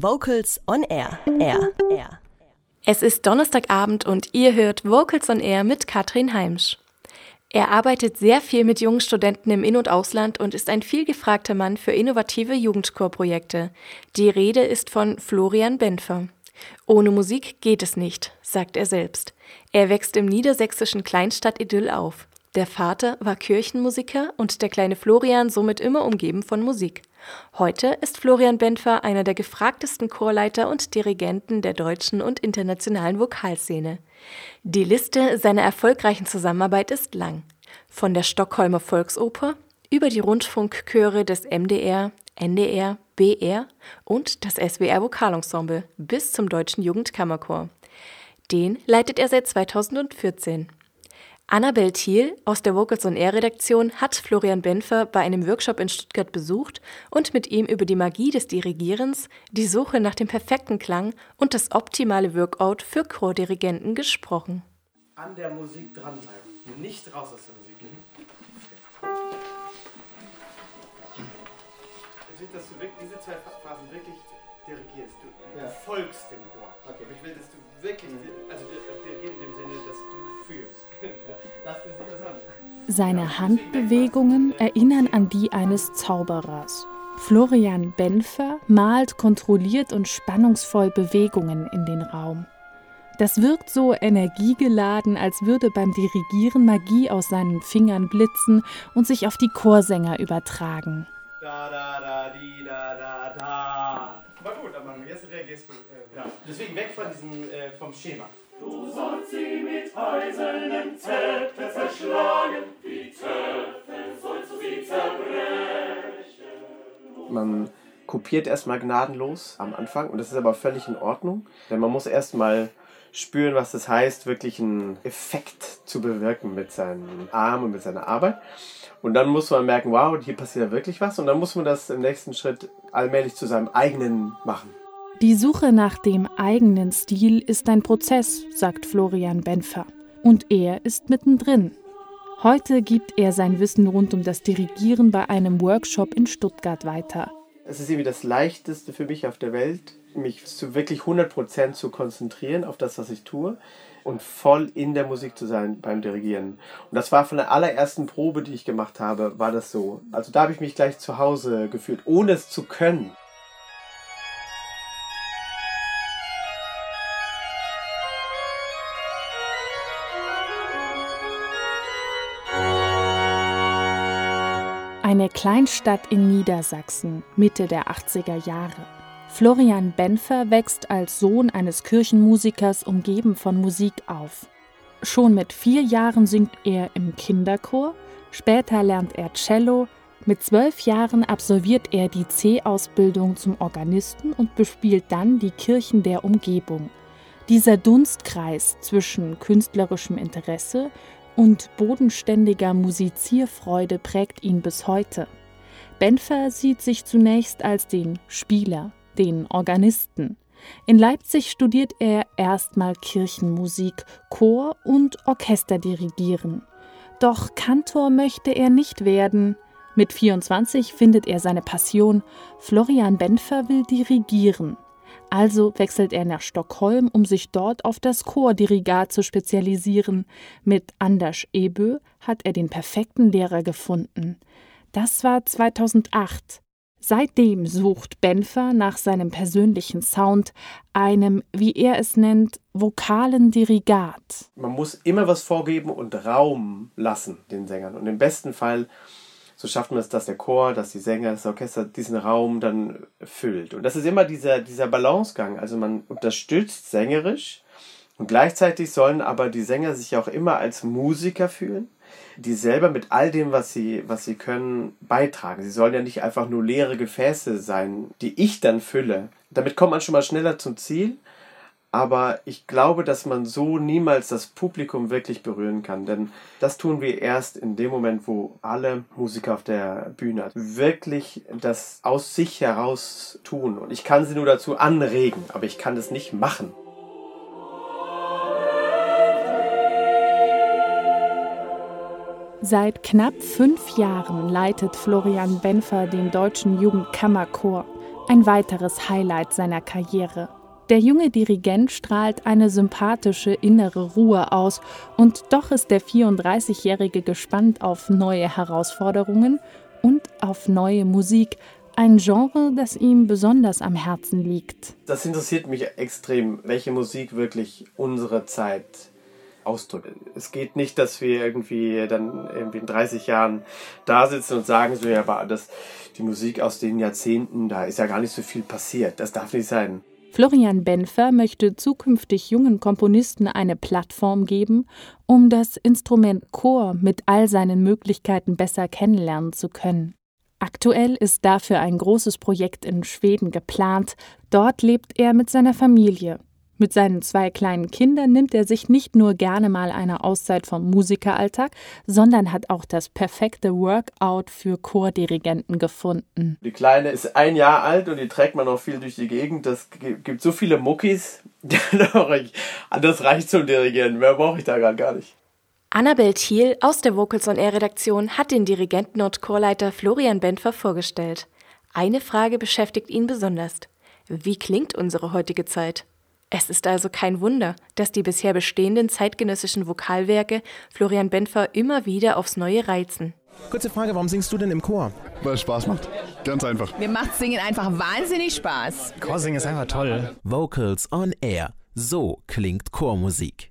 Vocals on Air. Air. Air. Es ist Donnerstagabend und ihr hört Vocals on Air mit Katrin Heimsch. Er arbeitet sehr viel mit jungen Studenten im In- und Ausland und ist ein vielgefragter Mann für innovative Jugendchorprojekte. Die Rede ist von Florian Benfer. Ohne Musik geht es nicht, sagt er selbst. Er wächst im niedersächsischen Kleinstadt Idyll auf. Der Vater war Kirchenmusiker und der kleine Florian somit immer umgeben von Musik. Heute ist Florian Benfer einer der gefragtesten Chorleiter und Dirigenten der deutschen und internationalen Vokalszene. Die Liste seiner erfolgreichen Zusammenarbeit ist lang. Von der Stockholmer Volksoper über die Rundfunkchöre des MDR, NDR, BR und das SWR Vokalensemble bis zum Deutschen Jugendkammerchor. Den leitet er seit 2014. Annabel Thiel aus der Vocals on Air Redaktion hat Florian Benfer bei einem Workshop in Stuttgart besucht und mit ihm über die Magie des Dirigierens, die Suche nach dem perfekten Klang und das optimale Workout für Chordirigenten gesprochen. An der Musik dranbleiben, nicht raus aus der Musik gehen. Dass du wirklich diese zwei Phasen wirklich dirigierst. Du Ja. folgst dem Chor. Okay. Aber ich will, dass du wirklich, also dirigieren in dem Sinne, dass du führst. Das ist interessant. Seine Handbewegungen erinnern an die eines Zauberers. Florian Benfer malt kontrolliert und spannungsvoll Bewegungen in den Raum. Das wirkt so energiegeladen, als würde beim Dirigieren Magie aus seinen Fingern blitzen und sich auf die Chorsänger übertragen. Da, da, da, di, da, da, da. Reagierst du. Äh, ja. Deswegen weg von diesem, äh, vom Schema. Man kopiert erstmal gnadenlos am Anfang und das ist aber völlig in Ordnung, denn man muss erstmal spüren, was das heißt, wirklich einen Effekt zu bewirken mit seinem Arm und mit seiner Arbeit. Und dann muss man merken, wow, hier passiert ja wirklich was und dann muss man das im nächsten Schritt allmählich zu seinem eigenen machen. Die Suche nach dem eigenen Stil ist ein Prozess, sagt Florian Benfer. Und er ist mittendrin. Heute gibt er sein Wissen rund um das Dirigieren bei einem Workshop in Stuttgart weiter. Es ist irgendwie das Leichteste für mich auf der Welt, mich zu wirklich 100% zu konzentrieren auf das, was ich tue und voll in der Musik zu sein beim Dirigieren. Und das war von der allerersten Probe, die ich gemacht habe, war das so. Also da habe ich mich gleich zu Hause gefühlt, ohne es zu können. Eine Kleinstadt in Niedersachsen, Mitte der 80er Jahre. Florian Benfer wächst als Sohn eines Kirchenmusikers umgeben von Musik auf. Schon mit vier Jahren singt er im Kinderchor, später lernt er Cello, mit zwölf Jahren absolviert er die C-Ausbildung zum Organisten und bespielt dann die Kirchen der Umgebung. Dieser Dunstkreis zwischen künstlerischem Interesse und bodenständiger Musizierfreude prägt ihn bis heute. Benfer sieht sich zunächst als den Spieler, den Organisten. In Leipzig studiert er erstmal Kirchenmusik, Chor und Orchesterdirigieren. Doch Kantor möchte er nicht werden. Mit 24 findet er seine Passion. Florian Benfer will dirigieren. Also wechselt er nach Stockholm, um sich dort auf das Chordirigat zu spezialisieren. Mit Anders Ebö hat er den perfekten Lehrer gefunden. Das war 2008. Seitdem sucht Benfer nach seinem persönlichen Sound, einem, wie er es nennt, vokalen Dirigat. Man muss immer was vorgeben und Raum lassen den Sängern. Und im besten Fall so schafft man es, dass der Chor, dass die Sänger, das Orchester diesen Raum dann füllt. Und das ist immer dieser, dieser Balancegang. Also man unterstützt sängerisch und gleichzeitig sollen aber die Sänger sich auch immer als Musiker fühlen, die selber mit all dem, was sie, was sie können, beitragen. Sie sollen ja nicht einfach nur leere Gefäße sein, die ich dann fülle. Damit kommt man schon mal schneller zum Ziel. Aber ich glaube, dass man so niemals das Publikum wirklich berühren kann. Denn das tun wir erst in dem Moment, wo alle Musiker auf der Bühne wirklich das aus sich heraus tun. Und ich kann sie nur dazu anregen, aber ich kann es nicht machen. Seit knapp fünf Jahren leitet Florian Benfer den Deutschen Jugendkammerchor. Ein weiteres Highlight seiner Karriere. Der junge Dirigent strahlt eine sympathische innere Ruhe aus, und doch ist der 34-Jährige gespannt auf neue Herausforderungen und auf neue Musik, ein Genre, das ihm besonders am Herzen liegt. Das interessiert mich extrem, welche Musik wirklich unsere Zeit ausdrückt. Es geht nicht, dass wir irgendwie dann irgendwie in 30 Jahren da sitzen und sagen so, ja, aber das, die Musik aus den Jahrzehnten, da ist ja gar nicht so viel passiert. Das darf nicht sein. Florian Benfer möchte zukünftig jungen Komponisten eine Plattform geben, um das Instrument Chor mit all seinen Möglichkeiten besser kennenlernen zu können. Aktuell ist dafür ein großes Projekt in Schweden geplant. Dort lebt er mit seiner Familie. Mit seinen zwei kleinen Kindern nimmt er sich nicht nur gerne mal eine Auszeit vom Musikeralltag, sondern hat auch das perfekte Workout für Chordirigenten gefunden. Die Kleine ist ein Jahr alt und die trägt man auch viel durch die Gegend. Das gibt so viele Muckis. das reicht zum Dirigieren. Mehr brauche ich da gerade gar nicht. Annabel Thiel aus der Vocals on Air Redaktion hat den Dirigenten und Chorleiter Florian Benfer vorgestellt. Eine Frage beschäftigt ihn besonders. Wie klingt unsere heutige Zeit? Es ist also kein Wunder, dass die bisher bestehenden zeitgenössischen Vokalwerke Florian Benfer immer wieder aufs Neue reizen. Kurze Frage, warum singst du denn im Chor? Weil es Spaß macht. Ganz einfach. Mir macht Singen einfach wahnsinnig Spaß. Chorsingen ist einfach toll. Vocals on Air. So klingt Chormusik.